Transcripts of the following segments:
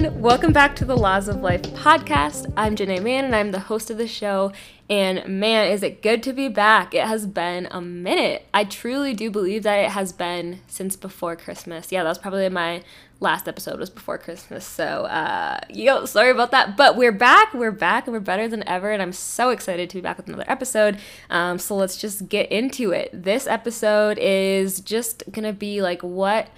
everyone. Welcome back to the Laws of Life podcast. I'm Janae Mann and I'm the host of the show. And man, is it good to be back. It has been a minute. I truly do believe that it has been since before Christmas. Yeah, that was probably my last episode was before Christmas. So, uh, yo, sorry about that. But we're back. We're back and we're better than ever. And I'm so excited to be back with another episode. Um, so let's just get into it. This episode is just to be like what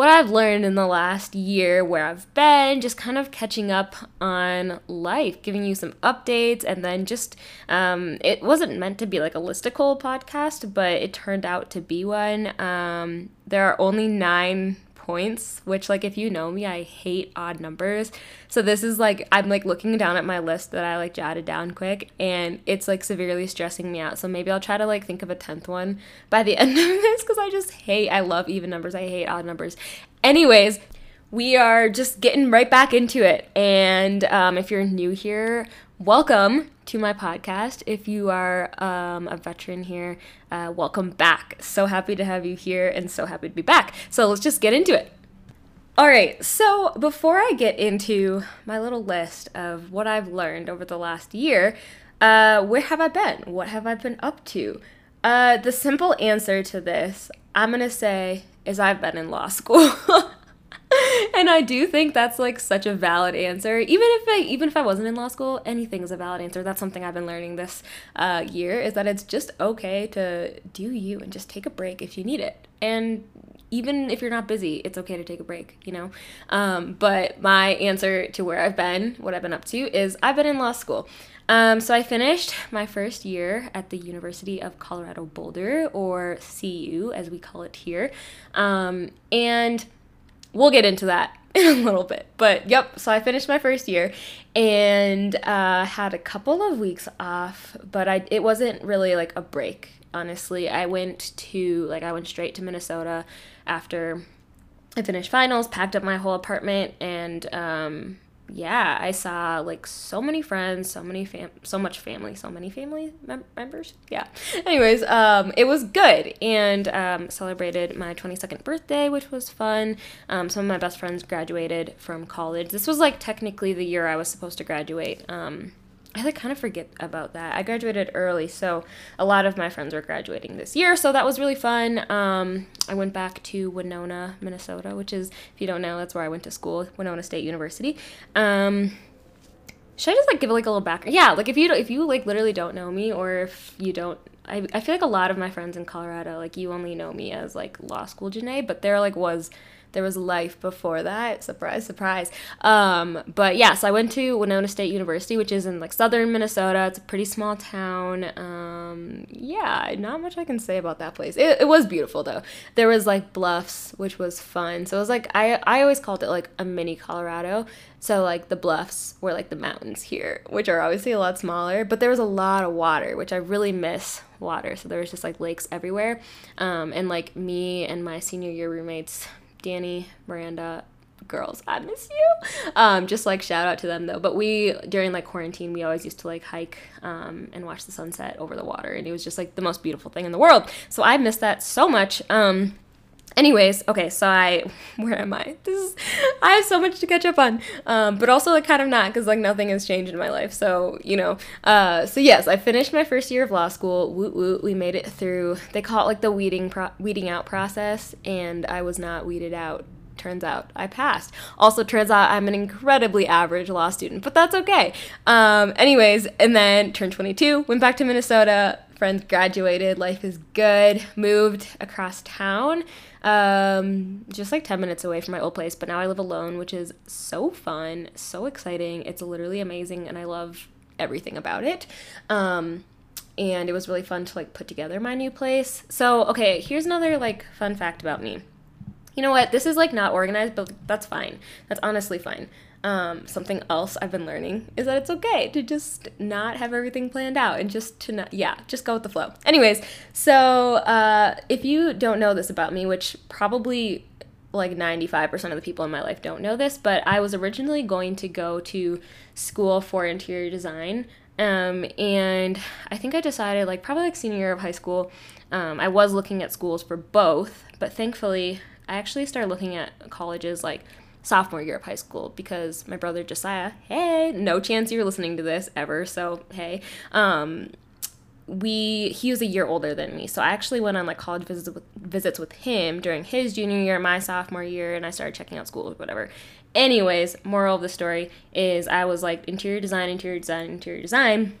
what I've learned in the last year, where I've been, just kind of catching up on life, giving you some updates, and then just um, it wasn't meant to be like a listicle podcast, but it turned out to be one. Um, there are only nine points, which like if you know me, I hate odd numbers. So this is like I'm like looking down at my list that I like jotted down quick and it's like severely stressing me out. So maybe I'll try to like think of a 10th one by the end of this cuz I just hate I love even numbers. I hate odd numbers. Anyways, we are just getting right back into it. And um, if you're new here, welcome to my podcast. If you are um, a veteran here, uh, welcome back. So happy to have you here and so happy to be back. So let's just get into it. All right, so before I get into my little list of what I've learned over the last year, uh, where have I been? What have I been up to? Uh, the simple answer to this, I'm gonna say, is I've been in law school. and I do think that's like such a valid answer. Even if I even if I wasn't in law school, anything is a valid answer. That's something I've been learning this uh, year is that it's just okay to do you and just take a break if you need it. And even if you're not busy, it's okay to take a break, you know? Um, but my answer to where I've been, what I've been up to, is I've been in law school. Um, so I finished my first year at the University of Colorado Boulder, or CU as we call it here. Um, and we'll get into that in a little bit. But yep, so I finished my first year and uh, had a couple of weeks off, but I it wasn't really like a break. Honestly, I went to like I went straight to Minnesota after I finished finals, packed up my whole apartment, and um, yeah, I saw like so many friends, so many fam, so much family, so many family mem- members. Yeah. Anyways, um, it was good and um, celebrated my 22nd birthday, which was fun. Um, some of my best friends graduated from college. This was like technically the year I was supposed to graduate. Um, I like kind of forget about that. I graduated early, so a lot of my friends were graduating this year, so that was really fun. Um, I went back to Winona, Minnesota, which is, if you don't know, that's where I went to school, Winona State University. Um, should I just like give like a little background? Yeah, like if you if you like literally don't know me, or if you don't, I I feel like a lot of my friends in Colorado, like you only know me as like law school Janae, but there like was there was life before that. Surprise, surprise. Um, but yeah, so I went to Winona State University, which is in like southern Minnesota. It's a pretty small town. Um, yeah, not much I can say about that place. It, it was beautiful though. There was like bluffs, which was fun. So it was like I I always called it like a mini Colorado. So like the bluffs were like the mountains here, which are obviously a lot smaller, but there was a lot of water, which I really miss water. So there was just like lakes everywhere. Um, and like me and my senior year roommates Danny, Miranda, girls, I miss you. Um, just like shout out to them though. But we during like quarantine, we always used to like hike um, and watch the sunset over the water, and it was just like the most beautiful thing in the world. So I miss that so much. Um, anyways okay so i where am i this is i have so much to catch up on um, but also like kind of not because like nothing has changed in my life so you know uh, so yes i finished my first year of law school woot woot we made it through they call it like the weeding pro- weeding out process and i was not weeded out turns out I passed. Also, turns out I'm an incredibly average law student, but that's okay. Um, anyways, and then turned 22, went back to Minnesota, friends graduated, life is good, moved across town, um, just like 10 minutes away from my old place, but now I live alone, which is so fun, so exciting. It's literally amazing, and I love everything about it. Um, and it was really fun to like put together my new place. So, okay, here's another like fun fact about me. You know what? This is like not organized, but that's fine. That's honestly fine. Um, something else I've been learning is that it's okay to just not have everything planned out and just to not, yeah, just go with the flow. Anyways, so uh, if you don't know this about me, which probably like 95% of the people in my life don't know this, but I was originally going to go to school for interior design. Um, and I think I decided, like, probably like senior year of high school, um, I was looking at schools for both, but thankfully, I actually started looking at colleges like sophomore year of high school because my brother Josiah, hey, no chance you're listening to this ever, so hey, um, we he was a year older than me so i actually went on like college visits with, visits with him during his junior year my sophomore year and i started checking out schools or whatever. Anyways moral of the story is i was like interior design interior design interior design.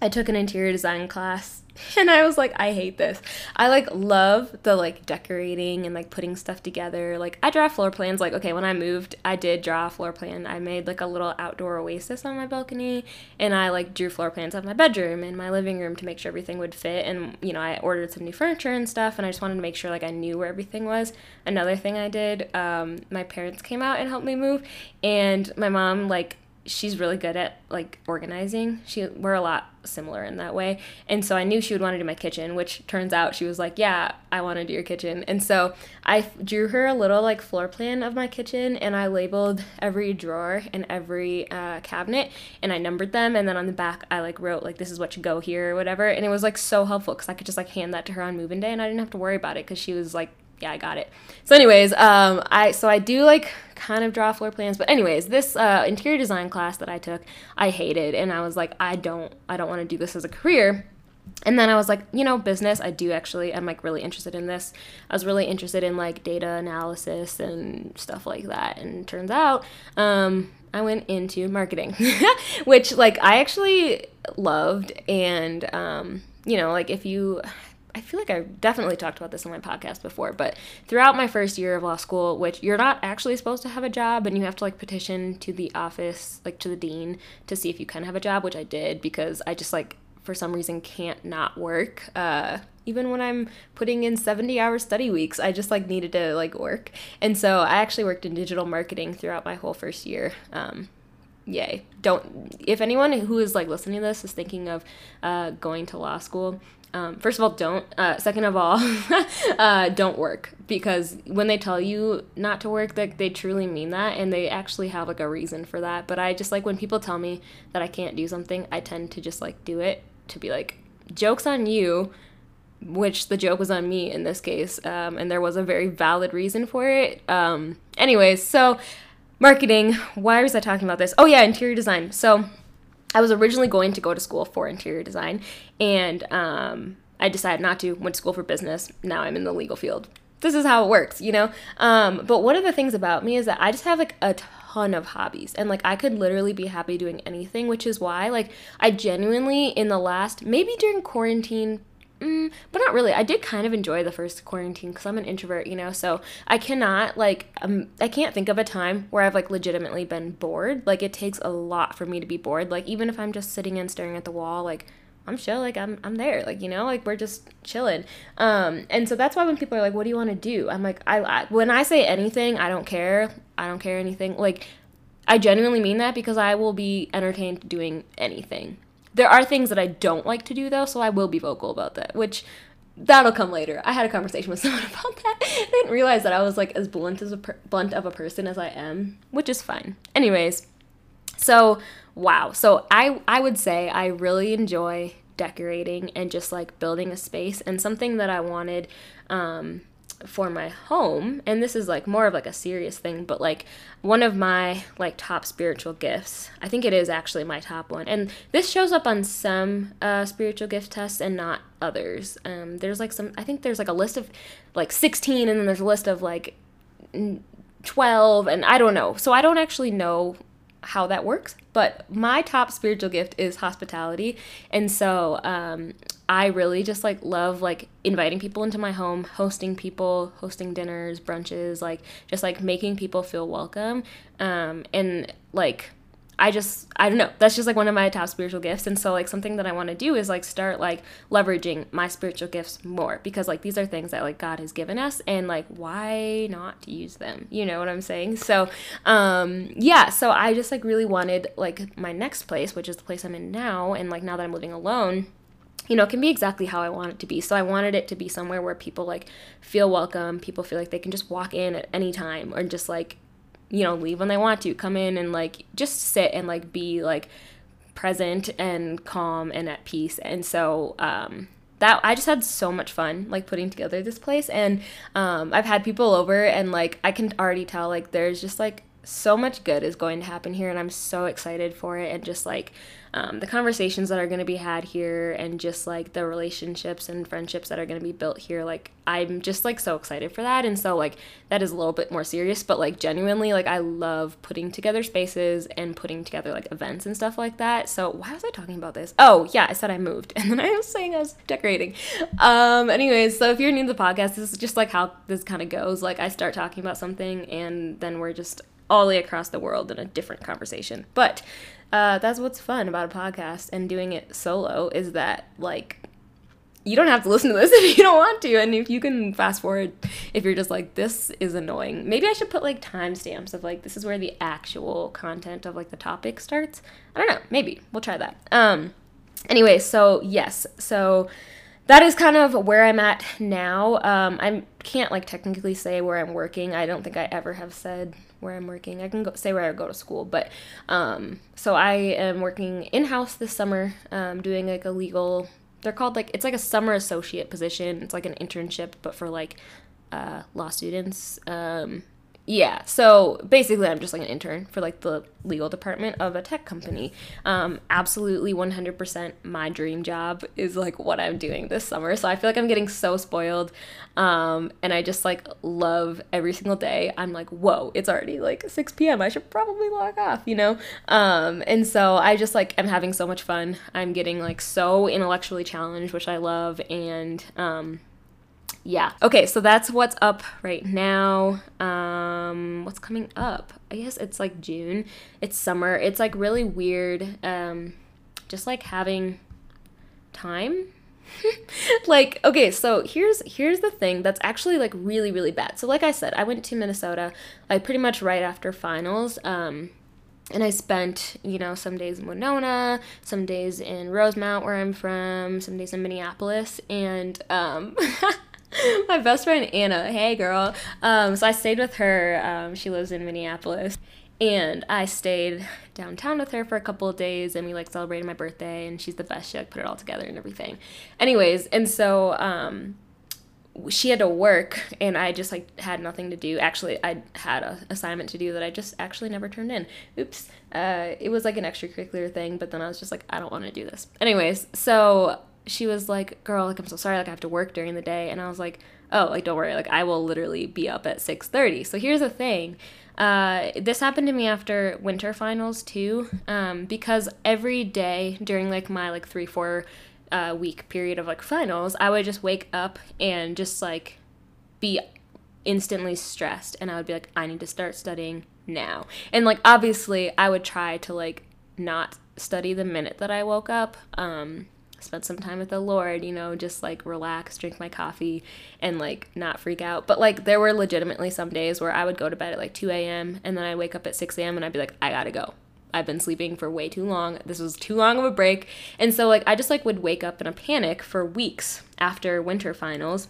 I took an interior design class and I was like, I hate this. I like love the like decorating and like putting stuff together. Like I draw floor plans. Like okay, when I moved, I did draw a floor plan. I made like a little outdoor oasis on my balcony, and I like drew floor plans of my bedroom and my living room to make sure everything would fit. And you know, I ordered some new furniture and stuff, and I just wanted to make sure like I knew where everything was. Another thing I did, um, my parents came out and helped me move, and my mom like she's really good at like organizing. She we're a lot similar in that way. And so I knew she would want to do my kitchen, which turns out she was like, "Yeah, I want to do your kitchen." And so I drew her a little like floor plan of my kitchen and I labeled every drawer and every uh, cabinet and I numbered them and then on the back I like wrote like this is what should go here or whatever. And it was like so helpful cuz I could just like hand that to her on moving day and I didn't have to worry about it cuz she was like yeah, I got it. So, anyways, um, I so I do like kind of draw floor plans, but anyways, this uh, interior design class that I took, I hated, and I was like, I don't, I don't want to do this as a career. And then I was like, you know, business, I do actually, I'm like really interested in this. I was really interested in like data analysis and stuff like that. And turns out, um, I went into marketing, which like I actually loved. And, um, you know, like if you I feel like I definitely talked about this on my podcast before, but throughout my first year of law school, which you're not actually supposed to have a job and you have to like petition to the office, like to the dean to see if you can have a job, which I did because I just like for some reason can't not work. Uh, even when I'm putting in 70 hour study weeks, I just like needed to like work. And so I actually worked in digital marketing throughout my whole first year. Um, yay. Don't, if anyone who is like listening to this is thinking of uh, going to law school, um, first of all, don't. Uh, second of all, uh, don't work because when they tell you not to work, that they, they truly mean that and they actually have like a reason for that. But I just like when people tell me that I can't do something, I tend to just like do it to be like, joke's on you, which the joke was on me in this case. Um, and there was a very valid reason for it. Um, anyways, so marketing. Why was I talking about this? Oh, yeah, interior design. So I was originally going to go to school for interior design, and um, I decided not to. Went to school for business. Now I'm in the legal field. This is how it works, you know. Um, but one of the things about me is that I just have like a ton of hobbies, and like I could literally be happy doing anything, which is why like I genuinely in the last maybe during quarantine Mm, but not really. I did kind of enjoy the first quarantine because I'm an introvert, you know. So I cannot like um, I can't think of a time where I've like legitimately been bored. Like it takes a lot for me to be bored. Like even if I'm just sitting and staring at the wall, like I'm chill. Like I'm I'm there. Like you know, like we're just chilling. Um, and so that's why when people are like, "What do you want to do?" I'm like, I, I when I say anything, I don't care. I don't care anything. Like I genuinely mean that because I will be entertained doing anything. There are things that I don't like to do though, so I will be vocal about that, which that'll come later. I had a conversation with someone about that. I didn't realize that I was like as blunt as a per- blunt of a person as I am, which is fine. Anyways, so wow. So I I would say I really enjoy decorating and just like building a space and something that I wanted um for my home and this is like more of like a serious thing but like one of my like top spiritual gifts i think it is actually my top one and this shows up on some uh, spiritual gift tests and not others. Um, there's like some i think there's like a list of like 16 and then there's a list of like 12 and i don't know. So i don't actually know how that works but my top spiritual gift is hospitality and so um, I really just like love like inviting people into my home, hosting people, hosting dinners, brunches, like just like making people feel welcome. Um, and like I just I don't know, that's just like one of my top spiritual gifts. And so like something that I want to do is like start like leveraging my spiritual gifts more because like these are things that like God has given us and like why not use them? You know what I'm saying? So um yeah, so I just like really wanted like my next place, which is the place I'm in now and like now that I'm living alone you know, it can be exactly how I want it to be. So I wanted it to be somewhere where people like feel welcome, people feel like they can just walk in at any time or just like, you know, leave when they want to, come in and like just sit and like be like present and calm and at peace. And so um that I just had so much fun like putting together this place and um I've had people over and like I can already tell like there's just like so much good is going to happen here, and I'm so excited for it. And just like um, the conversations that are going to be had here, and just like the relationships and friendships that are going to be built here, like I'm just like so excited for that. And so, like, that is a little bit more serious, but like, genuinely, like, I love putting together spaces and putting together like events and stuff like that. So, why was I talking about this? Oh, yeah, I said I moved, and then I was saying I was decorating. Um, anyways, so if you're new to the podcast, this is just like how this kind of goes. Like, I start talking about something, and then we're just all the way across the world in a different conversation. But uh, that's what's fun about a podcast and doing it solo is that like you don't have to listen to this if you don't want to. And if you can fast forward if you're just like this is annoying maybe i should put like timestamps of like this is where the actual content of like the topic starts. I don't know. Maybe. We'll try that. Um anyway so yes. So that is kind of where I'm at now. Um, I can't like technically say where I'm working. I don't think I ever have said where I'm working. I can go, say where I go to school, but um, so I am working in house this summer, um, doing like a legal. They're called like it's like a summer associate position. It's like an internship, but for like uh, law students. Um, yeah, so basically, I'm just like an intern for like the legal department of a tech company. Um, absolutely, 100% my dream job is like what I'm doing this summer. So I feel like I'm getting so spoiled, um, and I just like love every single day. I'm like, whoa, it's already like 6 p.m. I should probably log off, you know. Um, and so I just like am having so much fun. I'm getting like so intellectually challenged, which I love, and um, yeah. Okay, so that's what's up right now. Um, what's coming up? I guess it's like June. It's summer. It's like really weird. Um, just like having time. like okay so here's here's the thing that's actually like really really bad so like i said i went to minnesota like pretty much right after finals um and I spent, you know, some days in Winona, some days in Rosemount, where I'm from, some days in Minneapolis, and um, my best friend Anna. Hey, girl. Um, so I stayed with her. Um, she lives in Minneapolis. And I stayed downtown with her for a couple of days and we like celebrated my birthday and she's the best. She like put it all together and everything. Anyways, and so um, she had to work and I just like had nothing to do. Actually, I had a assignment to do that I just actually never turned in. Oops. Uh, it was like an extracurricular thing, but then I was just like, I don't want to do this. Anyways, so she was like, "Girl, like I'm so sorry, like I have to work during the day." And I was like, "Oh, like don't worry, like I will literally be up at 6:30." So here's the thing. Uh, this happened to me after winter finals too, um, because every day during like my like three four uh, week period of like finals, I would just wake up and just like be instantly stressed, and I would be like, I need to start studying now. And like obviously, I would try to like not study the minute that I woke up. Um, spend some time with the Lord, you know, just like relax, drink my coffee, and like not freak out. But like there were legitimately some days where I would go to bed at like 2 a.m. and then I'd wake up at 6 a.m. and I'd be like, I gotta go. I've been sleeping for way too long. This was too long of a break. And so like I just like would wake up in a panic for weeks after winter finals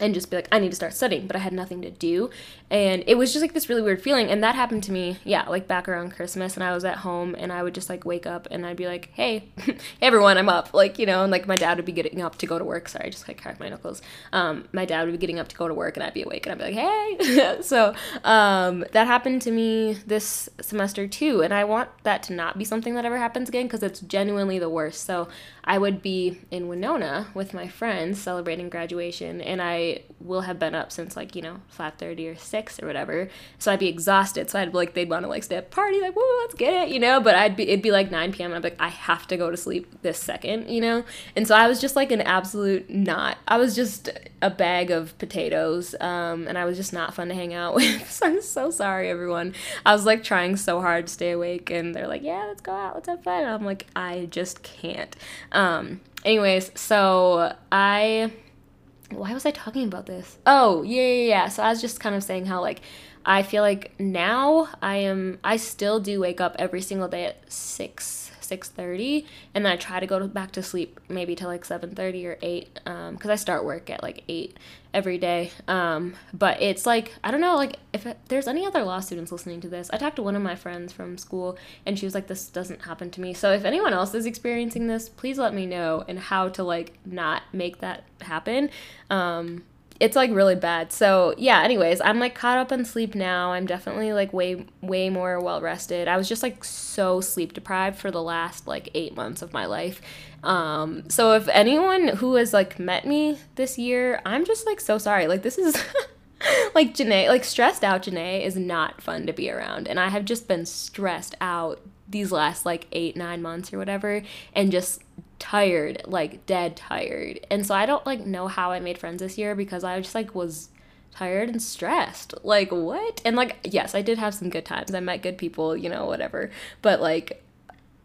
and just be like, I need to start studying, but I had nothing to do. And it was just like this really weird feeling. And that happened to me, yeah, like back around Christmas. And I was at home and I would just like wake up and I'd be like, hey, hey everyone, I'm up. Like, you know, and like my dad would be getting up to go to work. Sorry, I just like cracked my knuckles. Um, my dad would be getting up to go to work and I'd be awake and I'd be like, hey. so um, that happened to me this semester too. And I want that to not be something that ever happens again because it's genuinely the worst. So I would be in Winona with my friends celebrating graduation and I will have been up since like, you know, 5.30 or 6 or whatever. So I'd be exhausted. So I'd like they'd want to like stay at party, like, whoa, let's get it, you know. But I'd be it'd be like 9 p.m. and I'd be like, I have to go to sleep this second, you know? And so I was just like an absolute not I was just a bag of potatoes. Um, and I was just not fun to hang out with. so I'm so sorry, everyone. I was like trying so hard to stay awake and they're like, Yeah, let's go out, let's have fun. And I'm like, I just can't. Um anyways, so I why was I talking about this? Oh, yeah, yeah, yeah. So I was just kind of saying how like I feel like now I am I still do wake up every single day at 6 6.30 and then i try to go to, back to sleep maybe till like 7.30 or 8 because um, i start work at like 8 every day. Um, but it's like i don't know like if it, there's any other law students listening to this i talked to one of my friends from school and she was like this doesn't happen to me. So if anyone else is experiencing this please let me know and how to like not make that happen. Um, it's like really bad. So yeah, anyways, I'm like caught up on sleep now. I'm definitely like way way more well rested. I was just like so sleep deprived for the last like eight months of my life. Um, so if anyone who has like met me this year, I'm just like so sorry. Like this is like Janae, like stressed out Janae is not fun to be around. And I have just been stressed out these last like eight, nine months or whatever, and just tired, like dead tired. And so I don't like know how I made friends this year because I just like was tired and stressed. Like what? And like yes, I did have some good times. I met good people, you know, whatever. But like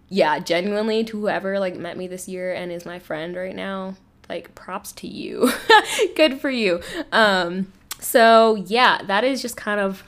yeah, genuinely to whoever like met me this year and is my friend right now, like props to you. good for you. Um so yeah, that is just kind of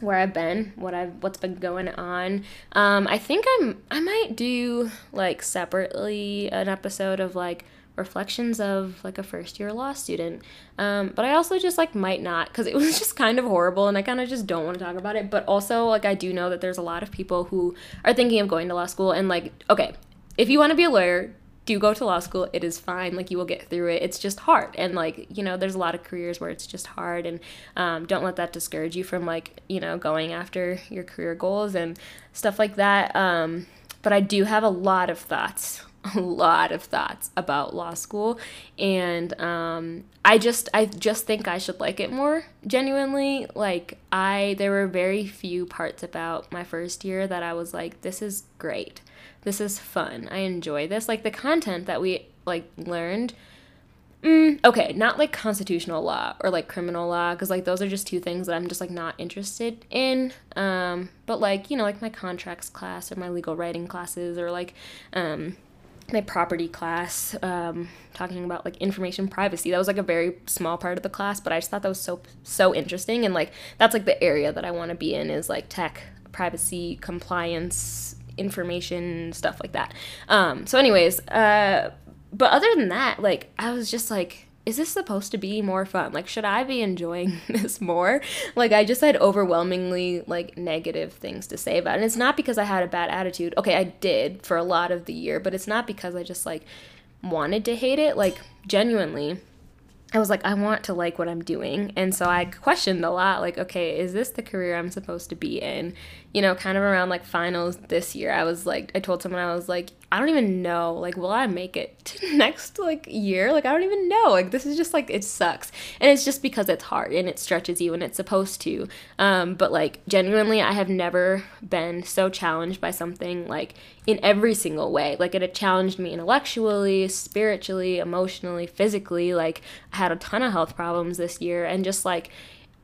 where I've been, what I've what's been going on. Um, I think I'm I might do like separately an episode of like reflections of like a first year law student. Um, but I also just like might not because it was just kind of horrible and I kind of just don't want to talk about it. But also like I do know that there's a lot of people who are thinking of going to law school and like okay, if you want to be a lawyer, do go to law school. It is fine. Like you will get through it. It's just hard. And like, you know, there's a lot of careers where it's just hard. And um, don't let that discourage you from like, you know, going after your career goals and stuff like that. Um, but I do have a lot of thoughts, a lot of thoughts about law school. And um, I just, I just think I should like it more genuinely. Like I, there were very few parts about my first year that I was like, this is great this is fun. I enjoy this. Like the content that we like learned. Mm, okay, not like constitutional law or like criminal law, because like those are just two things that I'm just like not interested in. Um, but like you know, like my contracts class or my legal writing classes or like um, my property class, um, talking about like information privacy. That was like a very small part of the class, but I just thought that was so so interesting and like that's like the area that I want to be in is like tech privacy compliance information, stuff like that. Um, so, anyways, uh, but other than that, like, I was just like, is this supposed to be more fun? Like, should I be enjoying this more? Like, I just had overwhelmingly, like, negative things to say about it. And it's not because I had a bad attitude. Okay, I did for a lot of the year, but it's not because I just, like, wanted to hate it. Like, genuinely, I was like, I want to like what I'm doing. And so I questioned a lot, like, okay, is this the career I'm supposed to be in? You know, kind of around like finals this year, I was like, I told someone, I was like, I don't even know, like, will I make it to next like year? Like, I don't even know. Like, this is just like, it sucks. And it's just because it's hard and it stretches you and it's supposed to. Um, but like, genuinely, I have never been so challenged by something like in every single way. Like, it challenged me intellectually, spiritually, emotionally, physically. Like, I had a ton of health problems this year and just like,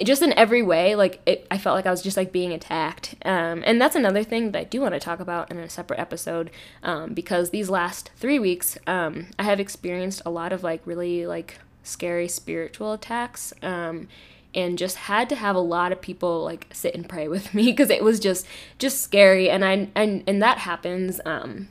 just in every way like it, i felt like i was just like being attacked. Um, and that's another thing that i do want to talk about in a separate episode um, because these last three weeks um, i have experienced a lot of like really like scary spiritual attacks um, and just had to have a lot of people like sit and pray with me because it was just just scary and i and, and that happens um,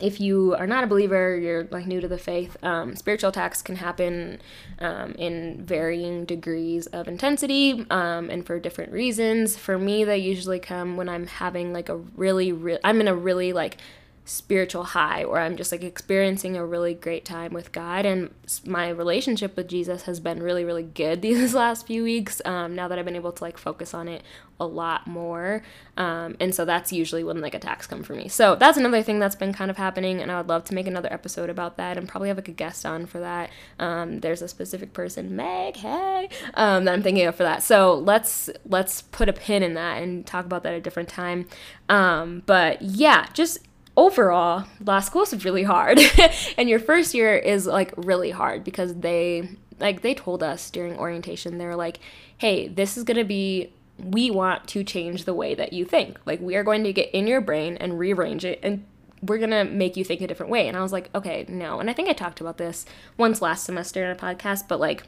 if you are not a believer, you're like new to the faith, um, spiritual attacks can happen um, in varying degrees of intensity um, and for different reasons. For me, they usually come when I'm having like a really, re- I'm in a really like spiritual high where I'm just like experiencing a really great time with God. And my relationship with Jesus has been really, really good these last few weeks um, now that I've been able to like focus on it a lot more. Um, and so that's usually when like attacks come for me. So that's another thing that's been kind of happening. And I would love to make another episode about that and probably have like a guest on for that. Um, there's a specific person, Meg, hey, um, that I'm thinking of for that. So let's, let's put a pin in that and talk about that at a different time. Um, but yeah, just overall, law school is really hard. and your first year is like really hard because they like they told us during orientation they were like, "Hey, this is going to be we want to change the way that you think. Like we are going to get in your brain and rearrange it and we're going to make you think a different way." And I was like, "Okay, no." And I think I talked about this once last semester in a podcast, but like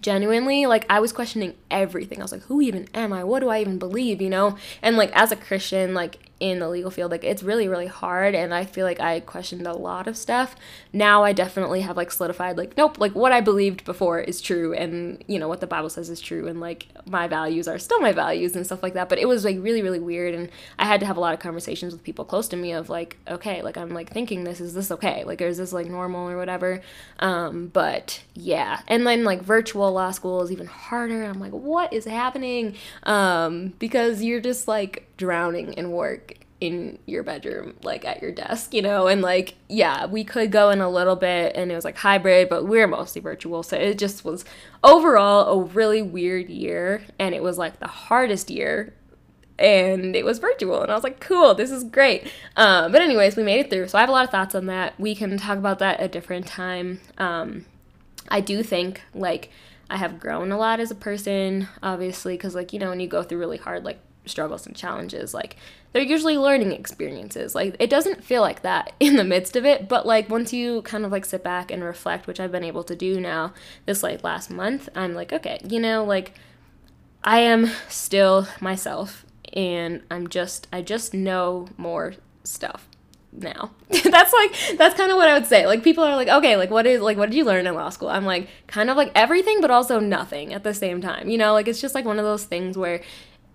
genuinely like i was questioning everything i was like who even am i what do i even believe you know and like as a christian like in the legal field like it's really really hard and i feel like i questioned a lot of stuff. Now i definitely have like solidified like nope like what i believed before is true and you know what the bible says is true and like my values are still my values and stuff like that. But it was like really really weird and i had to have a lot of conversations with people close to me of like okay like i'm like thinking this is this okay? Like is this like normal or whatever? Um but yeah and then like virtual law school is even harder i'm like what is happening um because you're just like drowning in work in your bedroom, like at your desk, you know? And like, yeah, we could go in a little bit and it was like hybrid, but we are mostly virtual. So it just was overall a really weird year. And it was like the hardest year. And it was virtual. And I was like, cool, this is great. Um, but, anyways, we made it through. So I have a lot of thoughts on that. We can talk about that a different time. Um, I do think, like, I have grown a lot as a person, obviously, because, like, you know, when you go through really hard, like, struggles and challenges like they're usually learning experiences. Like it doesn't feel like that in the midst of it but like once you kind of like sit back and reflect which i've been able to do now this like last month i'm like okay you know like i am still myself and i'm just i just know more stuff now. that's like that's kind of what I would say. Like people are like, "Okay, like what is like what did you learn in law school?" I'm like kind of like everything but also nothing at the same time. You know, like it's just like one of those things where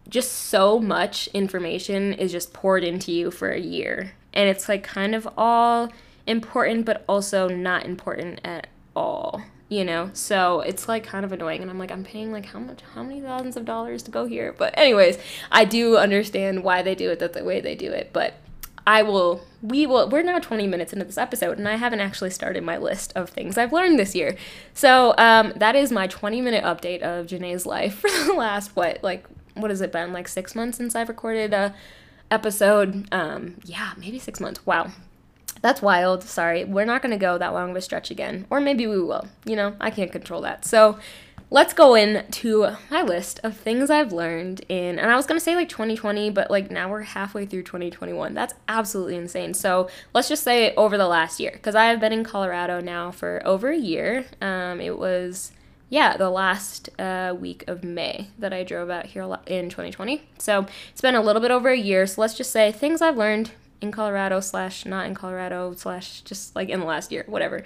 just so much information is just poured into you for a year. And it's like kind of all important, but also not important at all, you know? So it's like kind of annoying. And I'm like, I'm paying like how much, how many thousands of dollars to go here? But, anyways, I do understand why they do it the way they do it. But I will, we will, we're now 20 minutes into this episode, and I haven't actually started my list of things I've learned this year. So um, that is my 20 minute update of Janae's life for the last, what, like what has it been like six months since I've recorded a episode? Um, yeah, maybe six months. Wow. That's wild. Sorry. We're not going to go that long of a stretch again. Or maybe we will. You know, I can't control that. So let's go into my list of things I've learned in, and I was to say like 2020, but like now we're halfway through 2021. That's absolutely insane. So let's just say over the last year, because I have been in Colorado now for over a year. Um, it was yeah, the last uh, week of May that I drove out here in 2020. So it's been a little bit over a year. So let's just say things I've learned in Colorado slash not in Colorado slash just like in the last year, whatever.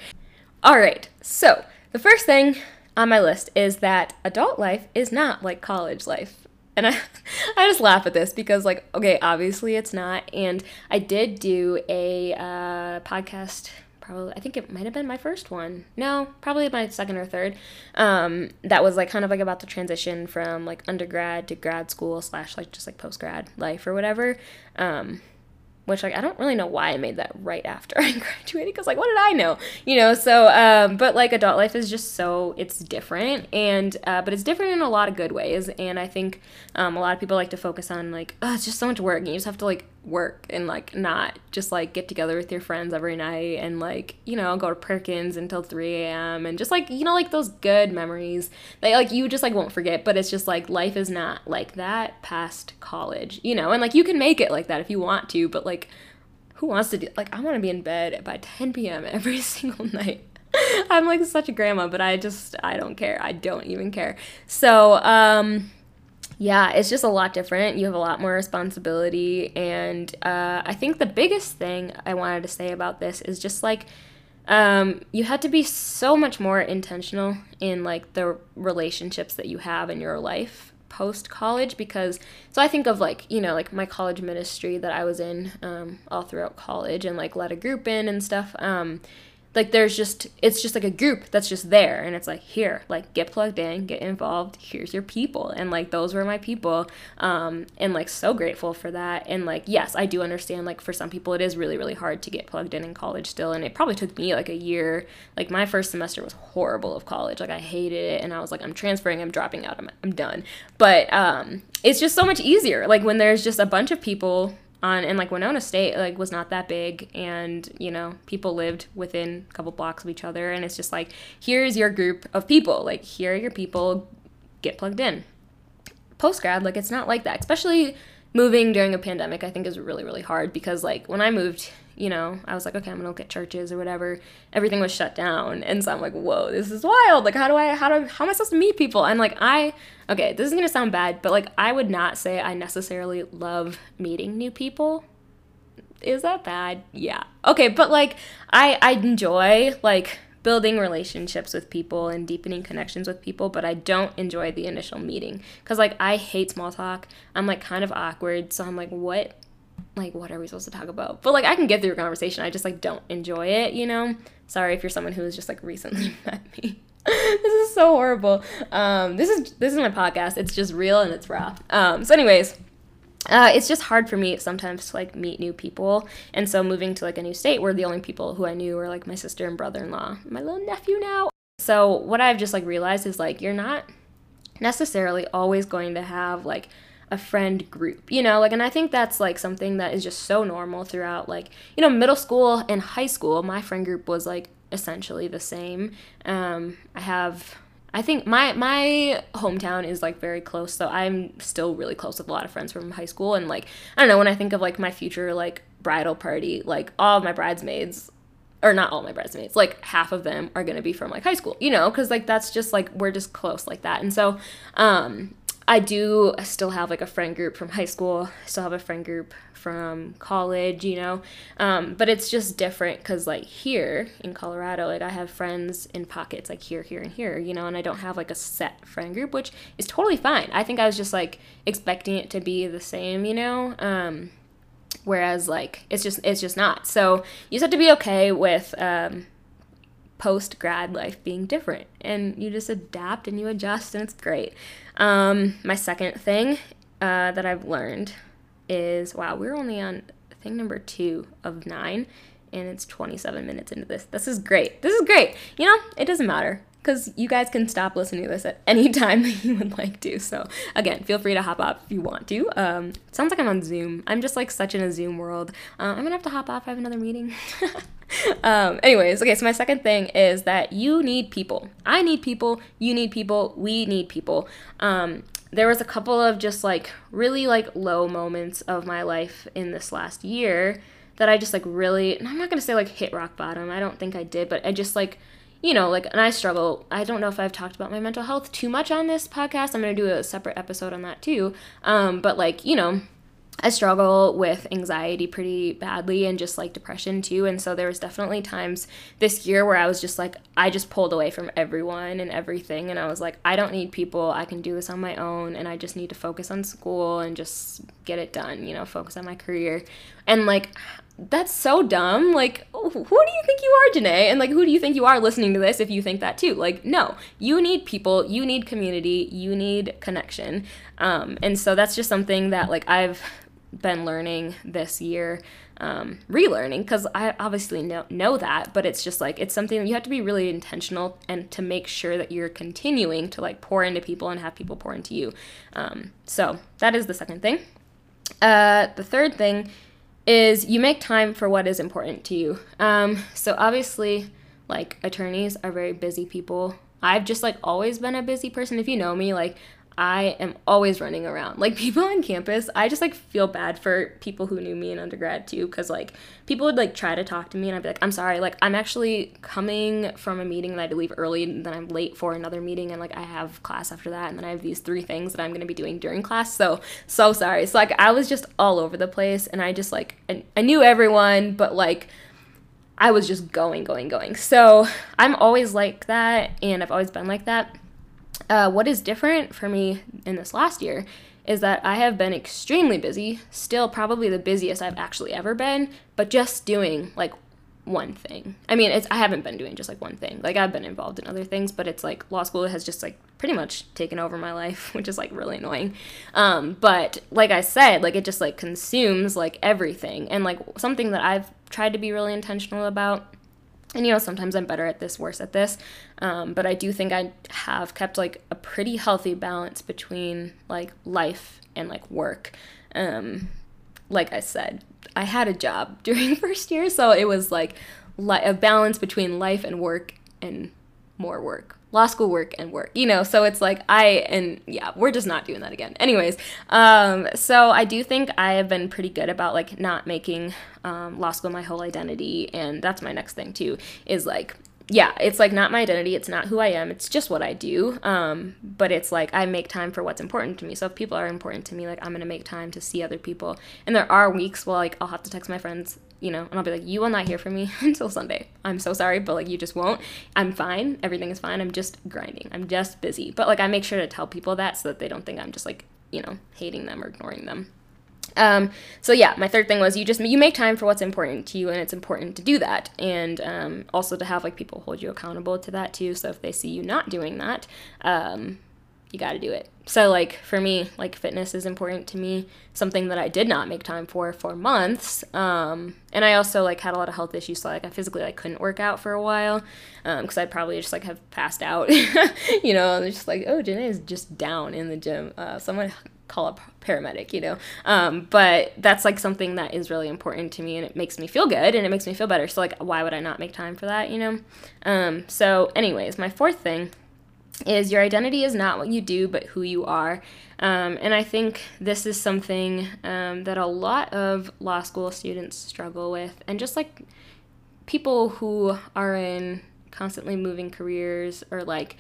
All right. So the first thing on my list is that adult life is not like college life. And I, I just laugh at this because, like, okay, obviously it's not. And I did do a uh, podcast probably I think it might have been my first one. No, probably my second or third. Um, that was like kind of like about the transition from like undergrad to grad school slash like just like post grad life or whatever. Um, which like I don't really know why I made that right after I graduated because like what did I know? You know so um, but like adult life is just so it's different and uh, but it's different in a lot of good ways and I think um, a lot of people like to focus on like oh it's just so much work and you just have to like work and like not just like get together with your friends every night and like you know go to Perkins until 3 a.m. and just like you know like those good memories that like you just like won't forget but it's just like life is not like that past college you know and like you can make it like that if you want to but like who wants to do like I want to be in bed by 10 p.m. every single night I'm like such a grandma but I just I don't care I don't even care so um yeah, it's just a lot different. You have a lot more responsibility. And uh, I think the biggest thing I wanted to say about this is just like, um, you had to be so much more intentional in like the relationships that you have in your life post college because so I think of like you know like my college ministry that I was in um, all throughout college and like let a group in and stuff um, like there's just it's just like a group that's just there and it's like here like get plugged in get involved here's your people. And like those were my people um and like so grateful for that. And like yes i do understand like for some people it is really really hard to get plugged in in college still and it probably took me like a year. Like my first semester was horrible of college. Like i hated it and i was like i'm transferring i'm dropping out i'm, I'm done. But um it's just so much easier. Like when there's just a bunch of people on and like Winona State like was not that big and you know people lived within a couple blocks of each other and it's just like here's your group of people like here are your people get plugged in. Post grad like it's not like that especially moving during a pandemic I think is really really hard because like when I moved you know, I was like, okay, I'm gonna look at churches or whatever. Everything was shut down, and so I'm like, whoa, this is wild. Like, how do I, how do, how am I supposed to meet people? And like, I, okay, this is gonna sound bad, but like, I would not say I necessarily love meeting new people. is that bad? Yeah. Okay, but like I I enjoy like building relationships with people and deepening connections with people, but I don't enjoy the initial meeting cuz like I hate small talk. I'm like kind of awkward, so I'm like what like what are we supposed to talk about? But like I can get through a conversation. I just like don't enjoy it, you know? Sorry if you're someone who has just like recently met me. this is so horrible. Um, this is this is my podcast. It's just real and it's raw. Um, so anyways, uh, it's just hard for me sometimes to like meet new people and so moving to like a new state where the only people who i knew were like my sister and brother-in-law my little nephew now so what i've just like realized is like you're not necessarily always going to have like a friend group, you know, like, and I think that's like something that is just so normal throughout, like, you know, middle school and high school. My friend group was like essentially the same. Um, I have I think my my hometown is like very close, so I'm still really close with a lot of friends from high school. And like I don't know when I think of like my future like bridal party, like all of my bridesmaids, or not all my bridesmaids, like half of them are gonna be from like high school, you know, because like that's just like we're just close like that. And so um, I do still have like a friend group from high school. I still have a friend group from college, you know. Um, but it's just different because like here in Colorado, like I have friends in pockets like here, here, and here, you know, and I don't have like a set friend group, which is totally fine. I think I was just like expecting it to be the same, you know. Um, whereas like it's just it's just not. So you just have to be okay with um, post grad life being different and you just adapt and you adjust and it's great. Um, my second thing uh, that I've learned is wow, we're only on thing number two of nine, and it's 27 minutes into this. This is great. This is great. You know, it doesn't matter because you guys can stop listening to this at any time that you would like to. So, again, feel free to hop off if you want to. Um, sounds like I'm on Zoom. I'm just like such in a Zoom world. Uh, I'm gonna have to hop off. I have another meeting. um, anyways, okay, so my second thing is that you need people. I need people. You need people. We need people. Um, there was a couple of just like really like low moments of my life in this last year that I just like really and I'm not gonna say like hit rock bottom. I don't think I did, but I just like you know, like, and I struggle. I don't know if I've talked about my mental health too much on this podcast. I'm going to do a separate episode on that too. Um, but, like, you know, I struggle with anxiety pretty badly and just like depression too. And so there was definitely times this year where I was just like, I just pulled away from everyone and everything. And I was like, I don't need people. I can do this on my own. And I just need to focus on school and just get it done, you know, focus on my career. And like, that's so dumb. Like, who do you think you are, Janae? And like, who do you think you are listening to this if you think that too? Like, no, you need people, you need community, you need connection. Um, and so that's just something that like I've been learning this year, um, relearning, because I obviously know, know that, but it's just like, it's something you have to be really intentional and to make sure that you're continuing to like pour into people and have people pour into you. Um, so that is the second thing. Uh, the third thing is you make time for what is important to you. Um, so obviously, like attorneys are very busy people. I've just like always been a busy person. If you know me, like I am always running around. Like people on campus, I just like feel bad for people who knew me in undergrad too cuz like people would like try to talk to me and I'd be like, "I'm sorry, like I'm actually coming from a meeting that I leave early and then I'm late for another meeting and like I have class after that and then I have these three things that I'm to be doing during class." So, so sorry. So like I was just all over the place and I just like I, I knew everyone, but like I was just going, going, going. So I'm always like that and I've always been like that uh, what is different for me in this last year is that I have been extremely busy, still probably the busiest I've actually ever been, but just doing like one thing. I mean, it's I haven't been doing just like one thing. Like I've been involved in other things, but it's like law school has just like pretty much taken over my life, which is like really annoying. Um, but like I said, like it just like consumes like everything, and like something that I've tried to be really intentional about and you know sometimes i'm better at this worse at this. Um, but i do think i have kept like a pretty healthy balance between like life and like work. Um, like i said i had a job during first year so it was like li- a balance between life and work and more work law school work and work you know so it's like i and yeah we're just not doing that again anyways um so i do think i have been pretty good about like not making um, law school my whole identity and that's my next thing too is like yeah, it's like not my identity. It's not who I am. It's just what I do. Um, but it's like I make time for what's important to me. So if people are important to me, like I'm gonna make time to see other people. And there are weeks where like I'll have to text my friends, you know, and I'll be like, "You will not hear from me until Sunday. I'm so sorry, but like you just won't. I'm fine. Everything is fine. I'm just grinding. I'm just busy. But like I make sure to tell people that so that they don't think I'm just like you know hating them or ignoring them. Um, so yeah, my third thing was you just you make time for what's important to you, and it's important to do that, and um, also to have like people hold you accountable to that too. So if they see you not doing that, um, you got to do it. So like for me, like fitness is important to me. Something that I did not make time for for months, um, and I also like had a lot of health issues. So like I physically like couldn't work out for a while because um, I'd probably just like have passed out, you know, and just like oh, Janae is just down in the gym. Uh, someone call a paramedic, you know. Um, but that's like something that is really important to me and it makes me feel good and it makes me feel better. So like why would I not make time for that, you know? Um, so anyways, my fourth thing is your identity is not what you do but who you are. Um, and I think this is something um, that a lot of law school students struggle with and just like people who are in constantly moving careers or like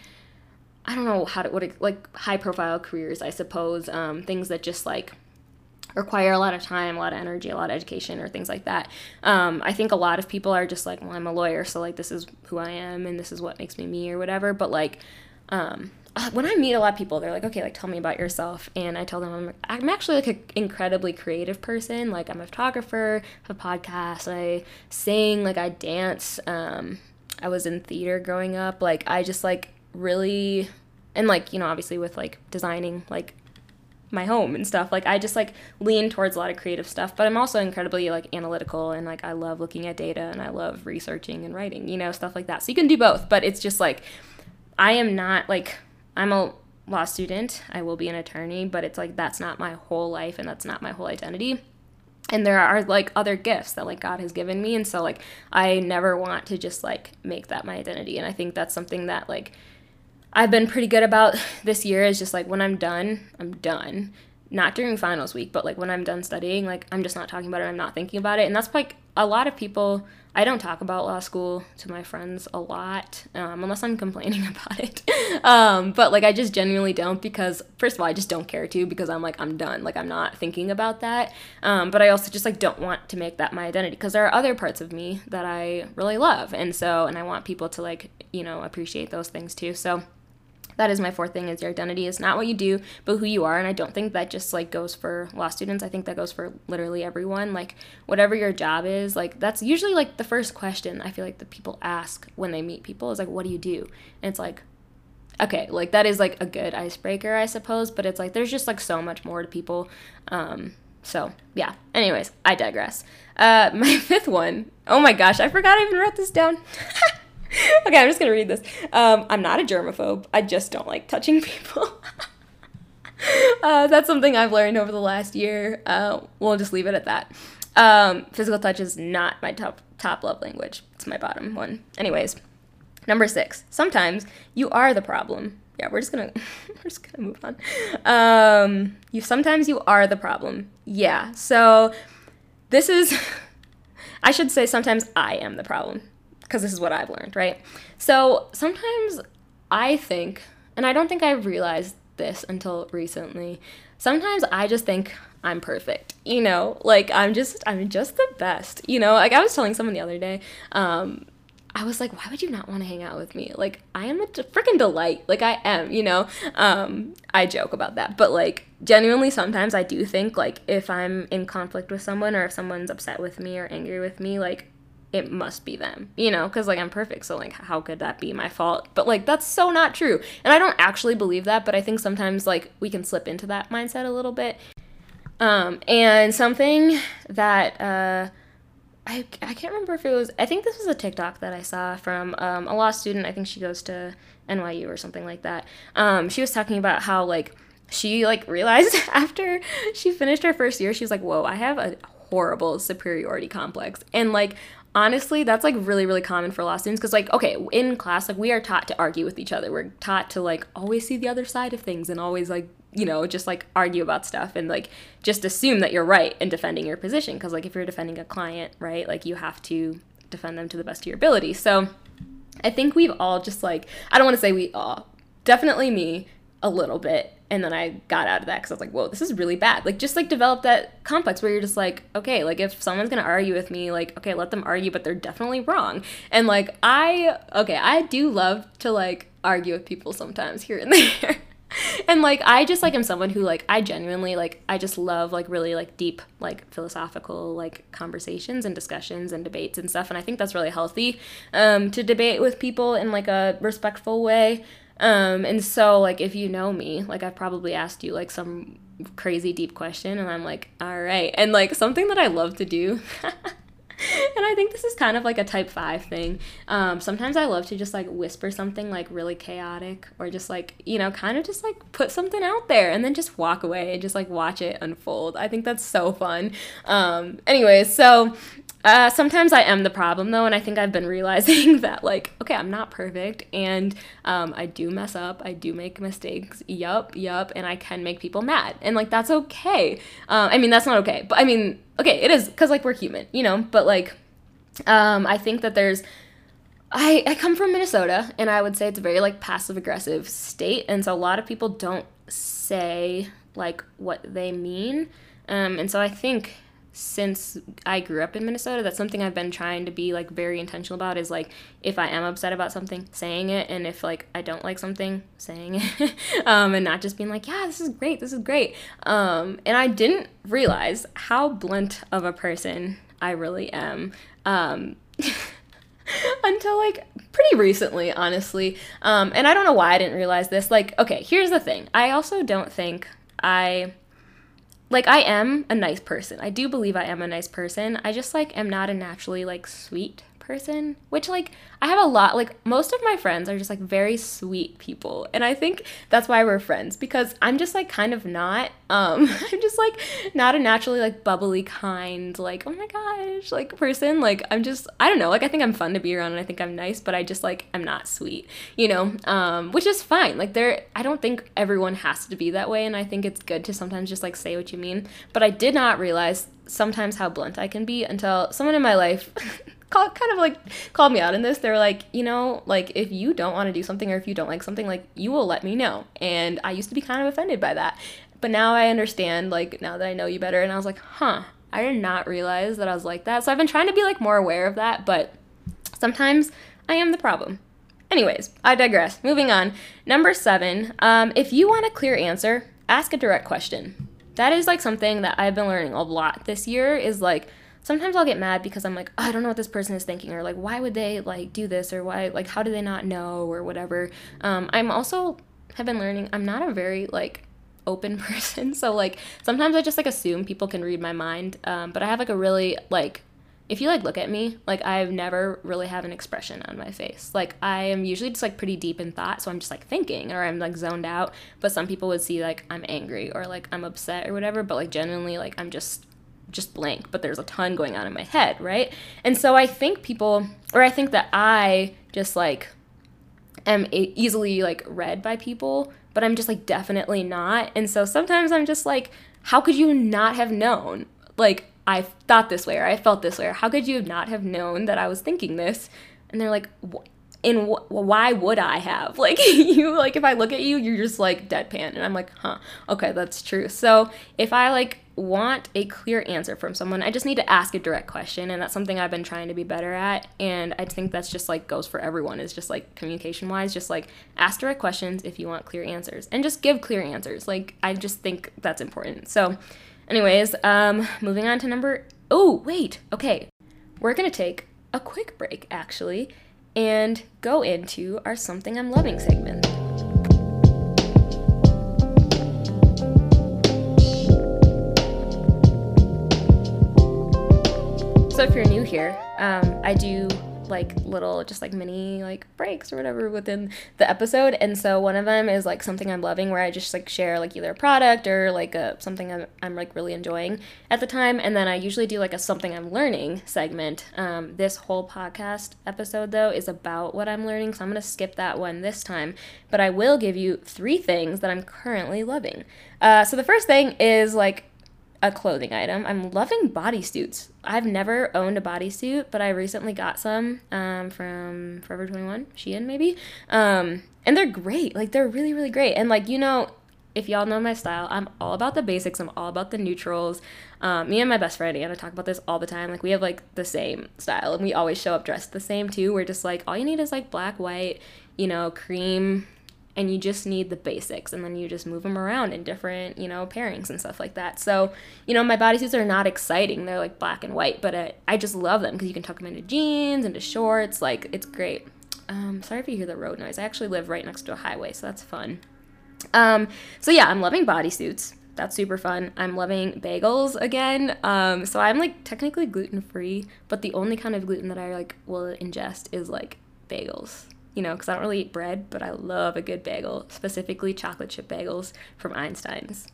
I don't know how to what like high profile careers, I suppose. Um, things that just like require a lot of time, a lot of energy, a lot of education, or things like that. Um, I think a lot of people are just like, well, I'm a lawyer, so like this is who I am, and this is what makes me me, or whatever. But like, um, uh, when I meet a lot of people, they're like, okay, like tell me about yourself, and I tell them I'm, I'm actually like an incredibly creative person. Like I'm a photographer, have a podcast, I sing, like I dance. Um, I was in theater growing up. Like I just like really and like you know obviously with like designing like my home and stuff like i just like lean towards a lot of creative stuff but i'm also incredibly like analytical and like i love looking at data and i love researching and writing you know stuff like that so you can do both but it's just like i am not like i'm a law student. I will be an attorney but it's like that's not my whole life and that's not my whole identity. And there are like other gifts that like god has given me. And so like i never want to just like make that my identity. And i think that's something that like I've been pretty good about this year is just like when I'm done, I'm done. Not during finals week, but like when I'm done studying, like I'm just not talking about it, I'm not thinking about it. And that's like a lot of people, I don't talk about law school to my friends a lot, um, unless I'm complaining about it. um, but like I just genuinely don't because, first of all, I just don't care to because I'm like, I'm done. Like I'm not thinking about that. Um, but I also just like don't want to make that my identity because there are other parts of me that I really love. And so, and I want people to like, you know, appreciate those things too. So, that is my fourth thing is your identity is not what you do but who you are. And i don't think that just like goes for law students. I think that goes for literally everyone. Like whatever your job is like that's usually like the first question i feel like the people ask when they meet people is like what do you do? And it's like okay like that is like a good icebreaker i suppose but it's like there's just like so much more to people. Um so yeah. Anyways i digress. Uh my fifth one. Oh my gosh i forgot i even wrote this down okay, I'm just gonna read this. Um, I'm not a germaphobe. I just don't like touching people. uh, that's something I've learned over the last year. Uh, we'll just leave it at that. Um, physical touch is not my top top love language. It's my bottom one. Anyways, number six. Sometimes you are the problem. Yeah, we're just gonna we're just gonna move on. Um, you sometimes you are the problem. Yeah. So this is. I should say sometimes I am the problem because this is what I've learned, right? So sometimes I think, and I don't think I've realized this until recently, sometimes I just think I'm perfect, you know, like I'm just, I'm just the best, you know, like I was telling someone the other day, um, I was like, why would you not want to hang out with me? Like, I am a freaking delight. Like, I am, you know? Um, I joke about that. But, like, genuinely, sometimes I do think, like, if I'm in conflict with someone or if someone's upset with me or angry with me, like, it must be them, you know, because like I'm perfect, so like how could that be my fault? But like that's so not true. And I don't actually believe that, but I think sometimes like we can slip into that mindset a little bit. Um, and something that uh, I, I can't remember if it was, I think this was a TikTok that I saw from um, a law student. I think she goes to NYU or something like that. Um, she was talking about how like she like realized after she finished her first year, she was like, whoa, I have a horrible superiority complex. And like honestly that's like really really common for law students because like okay in class like we are taught to argue with each other. We're taught to like always see the other side of things and always like you know just like argue about stuff and like just assume that you're right in defending your position because like if you're defending a client right like you have to defend them to the best of your ability. So I think we've all just like, I don't want to say we all, definitely me a little bit. And then I got out of that because I was like, whoa, this is really bad. Like, just like develop that complex where you're just like, okay, like if someone's gonna argue with me, like, okay, let them argue, but they're definitely wrong. And like, I, okay, I do love to like argue with people sometimes here and there. and like I just like am someone who like I genuinely like I just love like really like deep like philosophical like conversations and discussions and debates and stuff and I think that's really healthy um to debate with people in like a respectful way um and so like if you know me like I've probably asked you like some crazy deep question and I'm like all right and like something that I love to do and I think this is kind of like a type five thing. Um, sometimes I love to just like whisper something like really chaotic or just like, you know, kind of just like put something out there and then just walk away and just like watch it unfold. I think that's so fun. Um, anyways, so uh, sometimes I am the problem though, and I think I've been realizing that like, okay, I'm not perfect, and um, I do mess up, I do make mistakes, yup, yup, and I can make people mad, and like that's okay. Uh, I mean, that's not okay, but I mean, okay, it is because like we're human, you know. But like, um, I think that there's I, I come from Minnesota and I would say it's a very like passive aggressive state and so a lot of people don't say like what they mean um, and so I think since I grew up in Minnesota, that's something I've been trying to be like very intentional about is like if I am upset about something, saying it, and if like I don't like something, saying it, um, and not just being like, yeah, this is great, this is great. Um, and I didn't realize how blunt of a person I really am. Um, until like pretty recently, honestly. Um, and I don't know why I didn't realize this. Like, okay, here's the thing. I also don't think I like I am a nice person. I do believe I am a nice person. I just like am not a naturally like sweet person, which like I have a lot like most of my friends are just like very sweet people. And I think that's why we're friends because I'm just like kind of not um I'm just like not a naturally like bubbly kind like oh my gosh like person. Like I'm just I don't know, like I think I'm fun to be around and I think I'm nice, but I just like I'm not sweet, you know? Um which is fine. Like there I don't think everyone has to be that way and I think it's good to sometimes just like say what you mean. But I did not realize sometimes how blunt I can be until someone in my life call, kind of like called me out in this. They're like, you know, like if you don't want to do something or if you don't like something, like you will let me know. And I used to be kind of offended by that. But now I understand, like now that I know you better. And I was like, huh, I did not realize that I was like that. So I've been trying to be like more aware of that. But sometimes I am the problem. Anyways, I digress. Moving on. Number seven, um, if you want a clear answer, ask a direct question. That is like something that I've been learning a lot this year is like, sometimes I'll get mad because I'm like, oh, I don't know what this person is thinking, or like, why would they like do this, or why, like, how do they not know, or whatever. Um, I'm also have been learning. I'm not a very like open person, so like sometimes I just like assume people can read my mind. Um, but I have like a really like. If you like look at me, like I've never really have an expression on my face. Like I am usually just like pretty deep in thought, so I'm just like thinking or I'm like zoned out. But some people would see like I'm angry or like I'm upset or whatever. But like genuinely, like I'm just just blank, but there's a ton going on in my head, right? And so I think people, or I think that I just like am easily like read by people, but I'm just like definitely not. And so sometimes I'm just like, how could you not have known? Like, I thought this way or I felt this way, or how could you not have known that I was thinking this? And they're like, in wh- why would I have? Like you like if I look at you, you're just like deadpan and I'm like, "Huh. Okay, that's true." So, if I like want a clear answer from someone, I just need to ask a direct question and that's something I've been trying to be better at and I think that's just like goes for everyone. Is just like communication wise, just like ask direct questions if you want clear answers and just give clear answers. Like I just think that's important. So, anyways, um moving on to number Oh, wait. Okay. We're going to take a quick break actually and go into our Something I'm Loving segment. So, if you're new here, um, I do like little just like mini like breaks or whatever within the episode. And so one of them is like something i'm loving where i just like share like either a product or like a something i'm, I'm like really enjoying at the time. And then i usually do like a something i'm learning segment. Um, this whole podcast episode though is about what i'm learning so i'm going to skip that one this time. But i will give you three things that i'm currently loving. Uh, so the first thing is like a clothing item. I'm loving bodysuits. I've never owned a bodysuit, but I recently got some um, from Forever 21, Shein maybe. Um, and they're great. Like they're really, really great. And like, you know, if y'all know my style, I'm all about the basics. I'm all about the neutrals. Um, me and my best friend Anna talk about this all the time. Like we have like the same style, and we always show up dressed the same too. We're just like all you need is like black, white, you know, cream, and you just need the basics and then you just move them around in different you know pairings and stuff like that. So you know my bodysuits are not exciting. They're like black and white but I, I just love them because you can tuck them into jeans into shorts like it's great. Um, sorry if you hear the road noise. I actually live right next to a highway so that's fun. Um, so yeah i'm loving bodysuits. That's super fun. I'm loving bagels again. Um, so i'm like technically gluten free but the only kind of gluten that i like will ingest is like bagels you know, because I don't really eat bread, but I love a good bagel, specifically chocolate chip bagels from Einstein's.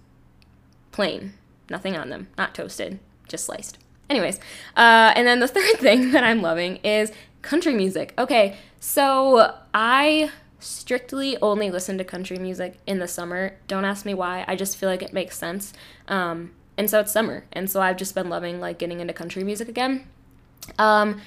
Plain, nothing on them, not toasted, just sliced. Anyways, uh, and then the third thing that I'm loving is country music. Okay, so I strictly only listen to country music in the summer. Don't ask me why. I just feel like it makes sense. Um, and so it's summer, and so I've just been loving like getting into country music again. Um,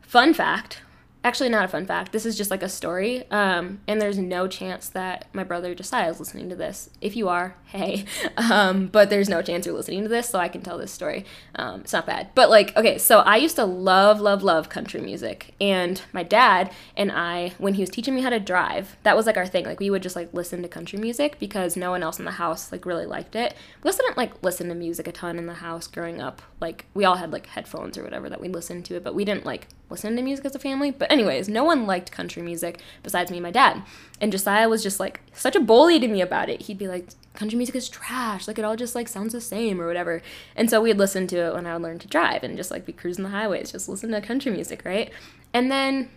fun fact actually not a fun fact. This is just like a story. Um, and there's no chance that my brother josiah is listening to this. If you are hey. Um, but there's no chance you're listening to this so i can tell this story. Um, it's not bad. But like okay so i used to love love love country music. And my dad and i when he was teaching me how to drive that was like our thing. Like we would just like listen to country music because no one else in the house like really liked it. We also didn't like listen to music a ton in the house growing up. Like we all had like headphones or whatever that we listened to it but we didn't like listen to music as a family. But, anyways, no one liked country music besides me and my dad. And Josiah was just like such a bully to me about it. He'd be like, country music is trash. Like, it all just like sounds the same or whatever. And so we'd listen to it when I would learn to drive and just like be cruising the highways, just listen to country music, right? And then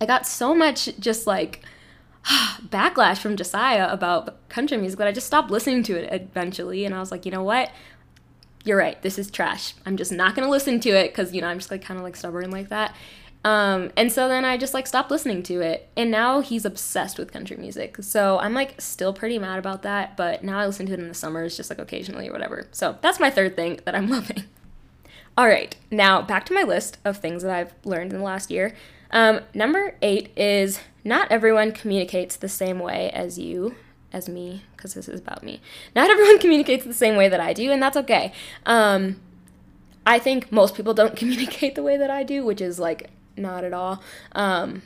I got so much just like, backlash from Josiah about country music that I just stopped listening to it eventually. And I was like, you know what? You're right, this is trash. I'm just not gonna listen to it because you know I'm just like kind of like stubborn like that. Um, and so then I just like stopped listening to it. And now he's obsessed with country music. So I'm like still pretty mad about that, but now I listen to it in the summers, just like occasionally or whatever. So that's my third thing that I'm loving. All right, now back to my list of things that I've learned in the last year. Um, number eight is not everyone communicates the same way as you as me because this is about me. Not everyone communicates the same way that I do, and that's okay. Um, I think most people don't communicate the way that I do, which is like not at all. Um,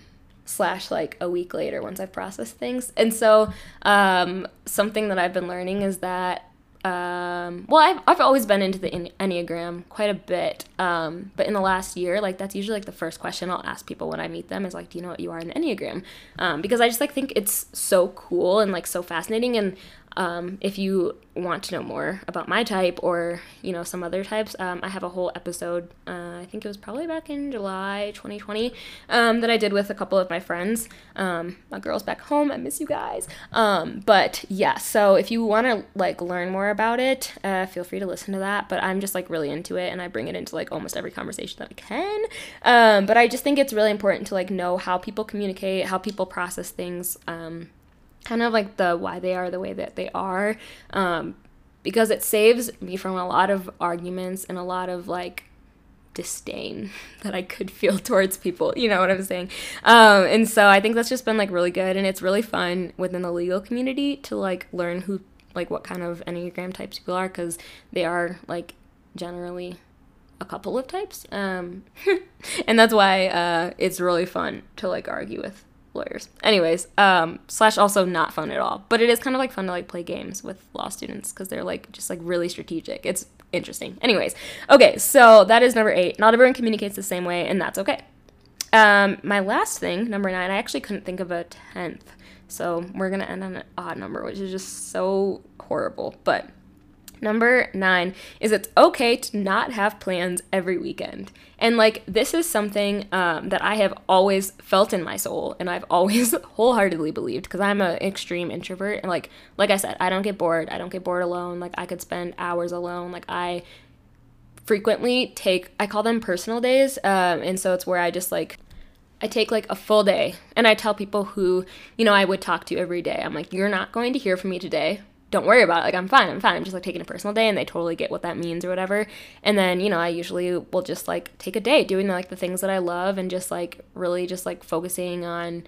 slash like a week later once I've processed things. And so um, something that I've been learning is that um, well, I've, I've always been into the Enneagram quite a bit. Um, but in the last year, like that's usually like the first question I'll ask people when I meet them is like, do you know what you are in Enneagram? Um, because I just like think it's so cool and like so fascinating. And um, if you want to know more about my type or you know some other types, um, I have a whole episode. Uh, I think it was probably back in July 2020 um, that I did with a couple of my friends. Um, my girls back home, I miss you guys. Um, but yeah, so if you want to like learn more about it, uh, feel free to listen to that. But I'm just like really into it, and I bring it into like almost every conversation that I can. Um, but I just think it's really important to like know how people communicate, how people process things kind of like the why they are the way that they are um, because it saves me from a lot of arguments and a lot of like disdain that I could feel towards people. You know what I'm saying? Um, and so I think that's just been like really good, and it's really fun within the legal community to like learn who like what kind of enneagram types people are because they are like generally a couple of types, um, and that's why uh, it's really fun to like argue with lawyers. Anyways, um, slash also not fun at all. But it is kind of like fun to like play games with law students because they're like just like really strategic. It's interesting. Anyways, okay, so that is number eight. Not everyone communicates the same way, and that's okay. Um, my last thing, number nine, I actually couldn't think of a tenth. So we're gonna end on an odd number, which is just so horrible. But Number nine is it's okay to not have plans every weekend. And like, this is something um, that I have always felt in my soul and I've always wholeheartedly believed because I'm an extreme introvert. And like, like I said, I don't get bored. I don't get bored alone. Like, I could spend hours alone. Like, I frequently take, I call them personal days. Um, and so it's where I just like, I take like a full day and I tell people who, you know, I would talk to every day. I'm like, you're not going to hear from me today don't worry about it. Like I'm fine, I'm fine. I'm just like taking a personal day and they totally get what that means or whatever. And then, you know, I usually will just like take a day doing like the things that I love and just like really just like focusing on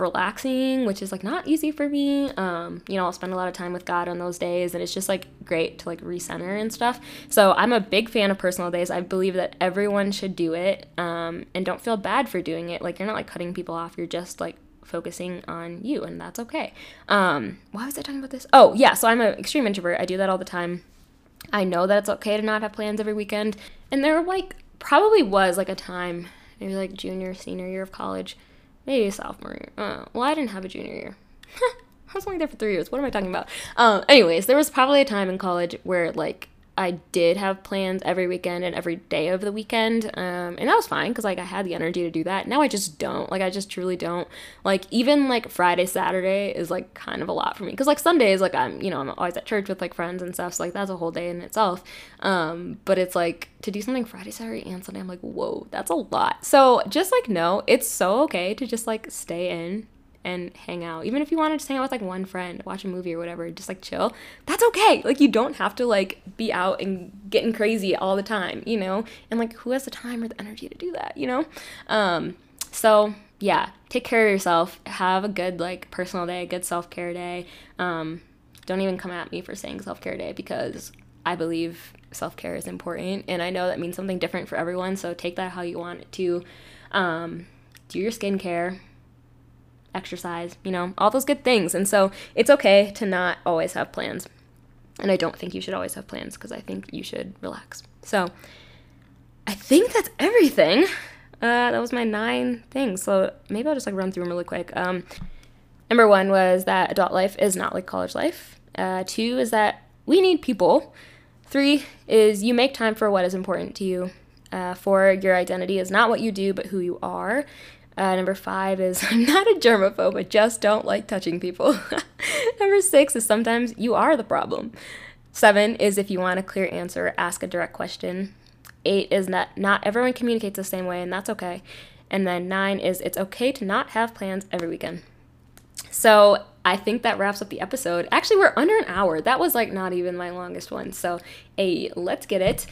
relaxing, which is like not easy for me. Um, you know, I'll spend a lot of time with God on those days and it's just like great to like recenter and stuff. So I'm a big fan of personal days. I believe that everyone should do it. Um, and don't feel bad for doing it. Like you're not like cutting people off. You're just like focusing on you, and that's okay. Um, why was I talking about this? Oh, yeah, so I'm an extreme introvert. I do that all the time. I know that it's okay to not have plans every weekend. And there like probably was like a time, maybe like junior, senior year of college, maybe sophomore year. Uh, well, I didn't have a junior year. I was only there for three years. What am I talking about? Um, anyways, there was probably a time in college where like I did have plans every weekend and every day of the weekend. Um, and that was fine because like I had the energy to do that. Now I just don't. Like I just truly don't. Like even like Friday, Saturday is like kind of a lot for me because like Sundays like I'm you know I'm always at church with like friends and stuff. So like that's a whole day in itself. Um, but it's like to do something Friday, Saturday, and Sunday. I'm like whoa, that's a lot. So just like no, it's so okay to just like stay in and hang out. Even if you want to just hang out with like one friend, watch a movie or whatever, just like chill, that's okay. Like you don't have to like be out and getting crazy all the time, you know? And like who has the time or the energy to do that, you know? Um, so yeah, take care of yourself. Have a good like personal day, good self care day. Um, don't even come at me for saying self care day because I believe self care is important and I know that means something different for everyone. So take that how you want it to. Um, do your skincare, exercise, you know, all those good things. And so it's okay to not always have plans. And I don't think you should always have plans because I think you should relax. So I think that's everything. Uh, that was my nine things. So maybe I'll just like run through them really quick. Um, number one was that adult life is not like college life. Uh, two is that we need people. Three is you make time for what is important to you. Uh, four, your identity is not what you do, but who you are. Uh, number five is I'm not a germaphobe, I just don't like touching people. number six is sometimes you are the problem. Seven is if you want a clear answer, ask a direct question. Eight is that not everyone communicates the same way, and that's okay. And then nine is it's okay to not have plans every weekend. So I think that wraps up the episode. Actually, we're under an hour. That was like not even my longest one. So, hey, let's get it.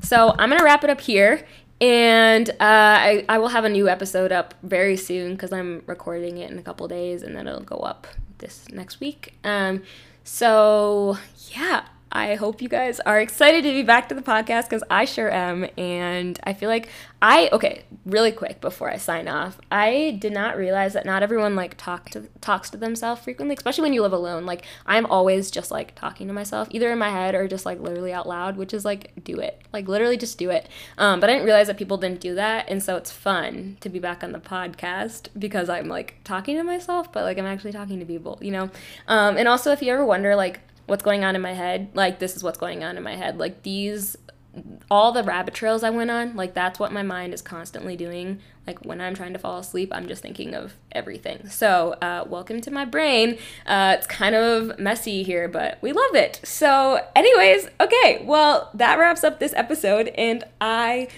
So I'm gonna wrap it up here. And uh, I, I will have a new episode up very soon because I'm recording it in a couple days and then it'll go up this next week. Um, so, yeah, I hope you guys are excited to be back to the podcast because I sure am. And I feel like I, okay, really quick before I sign off, I did not realize that not everyone like talk to, talks to themselves frequently, especially when you live alone. Like, I'm always just like talking to myself, either in my head or just like literally out loud, which is like, do it. Like, literally just do it. Um, but I didn't realize that people didn't do that. And so it's fun to be back on the podcast because I'm like talking to myself, but like I'm actually talking to people, you know? Um, and also, if you ever wonder, like, what's going on in my head like this is what's going on in my head. Like these all the rabbit trails i went on like that's what my mind is constantly doing. Like when i'm trying to fall asleep i'm just thinking of everything. So uh, welcome to my brain. Uh, it's kind of messy here but we love it. So anyways okay well that wraps up this episode and i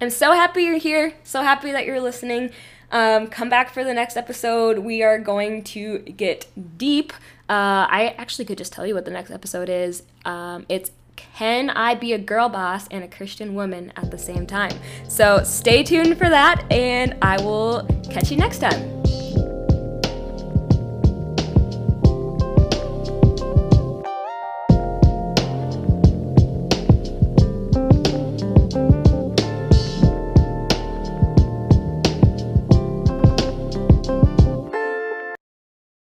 am so happy you're here so happy that you're listening. Um, come back for the next episode. We are going to get deep uh, I actually could just tell you what the next episode is. Um, it's Can I Be a Girl Boss and a Christian Woman at the Same Time? So stay tuned for that, and I will catch you next time.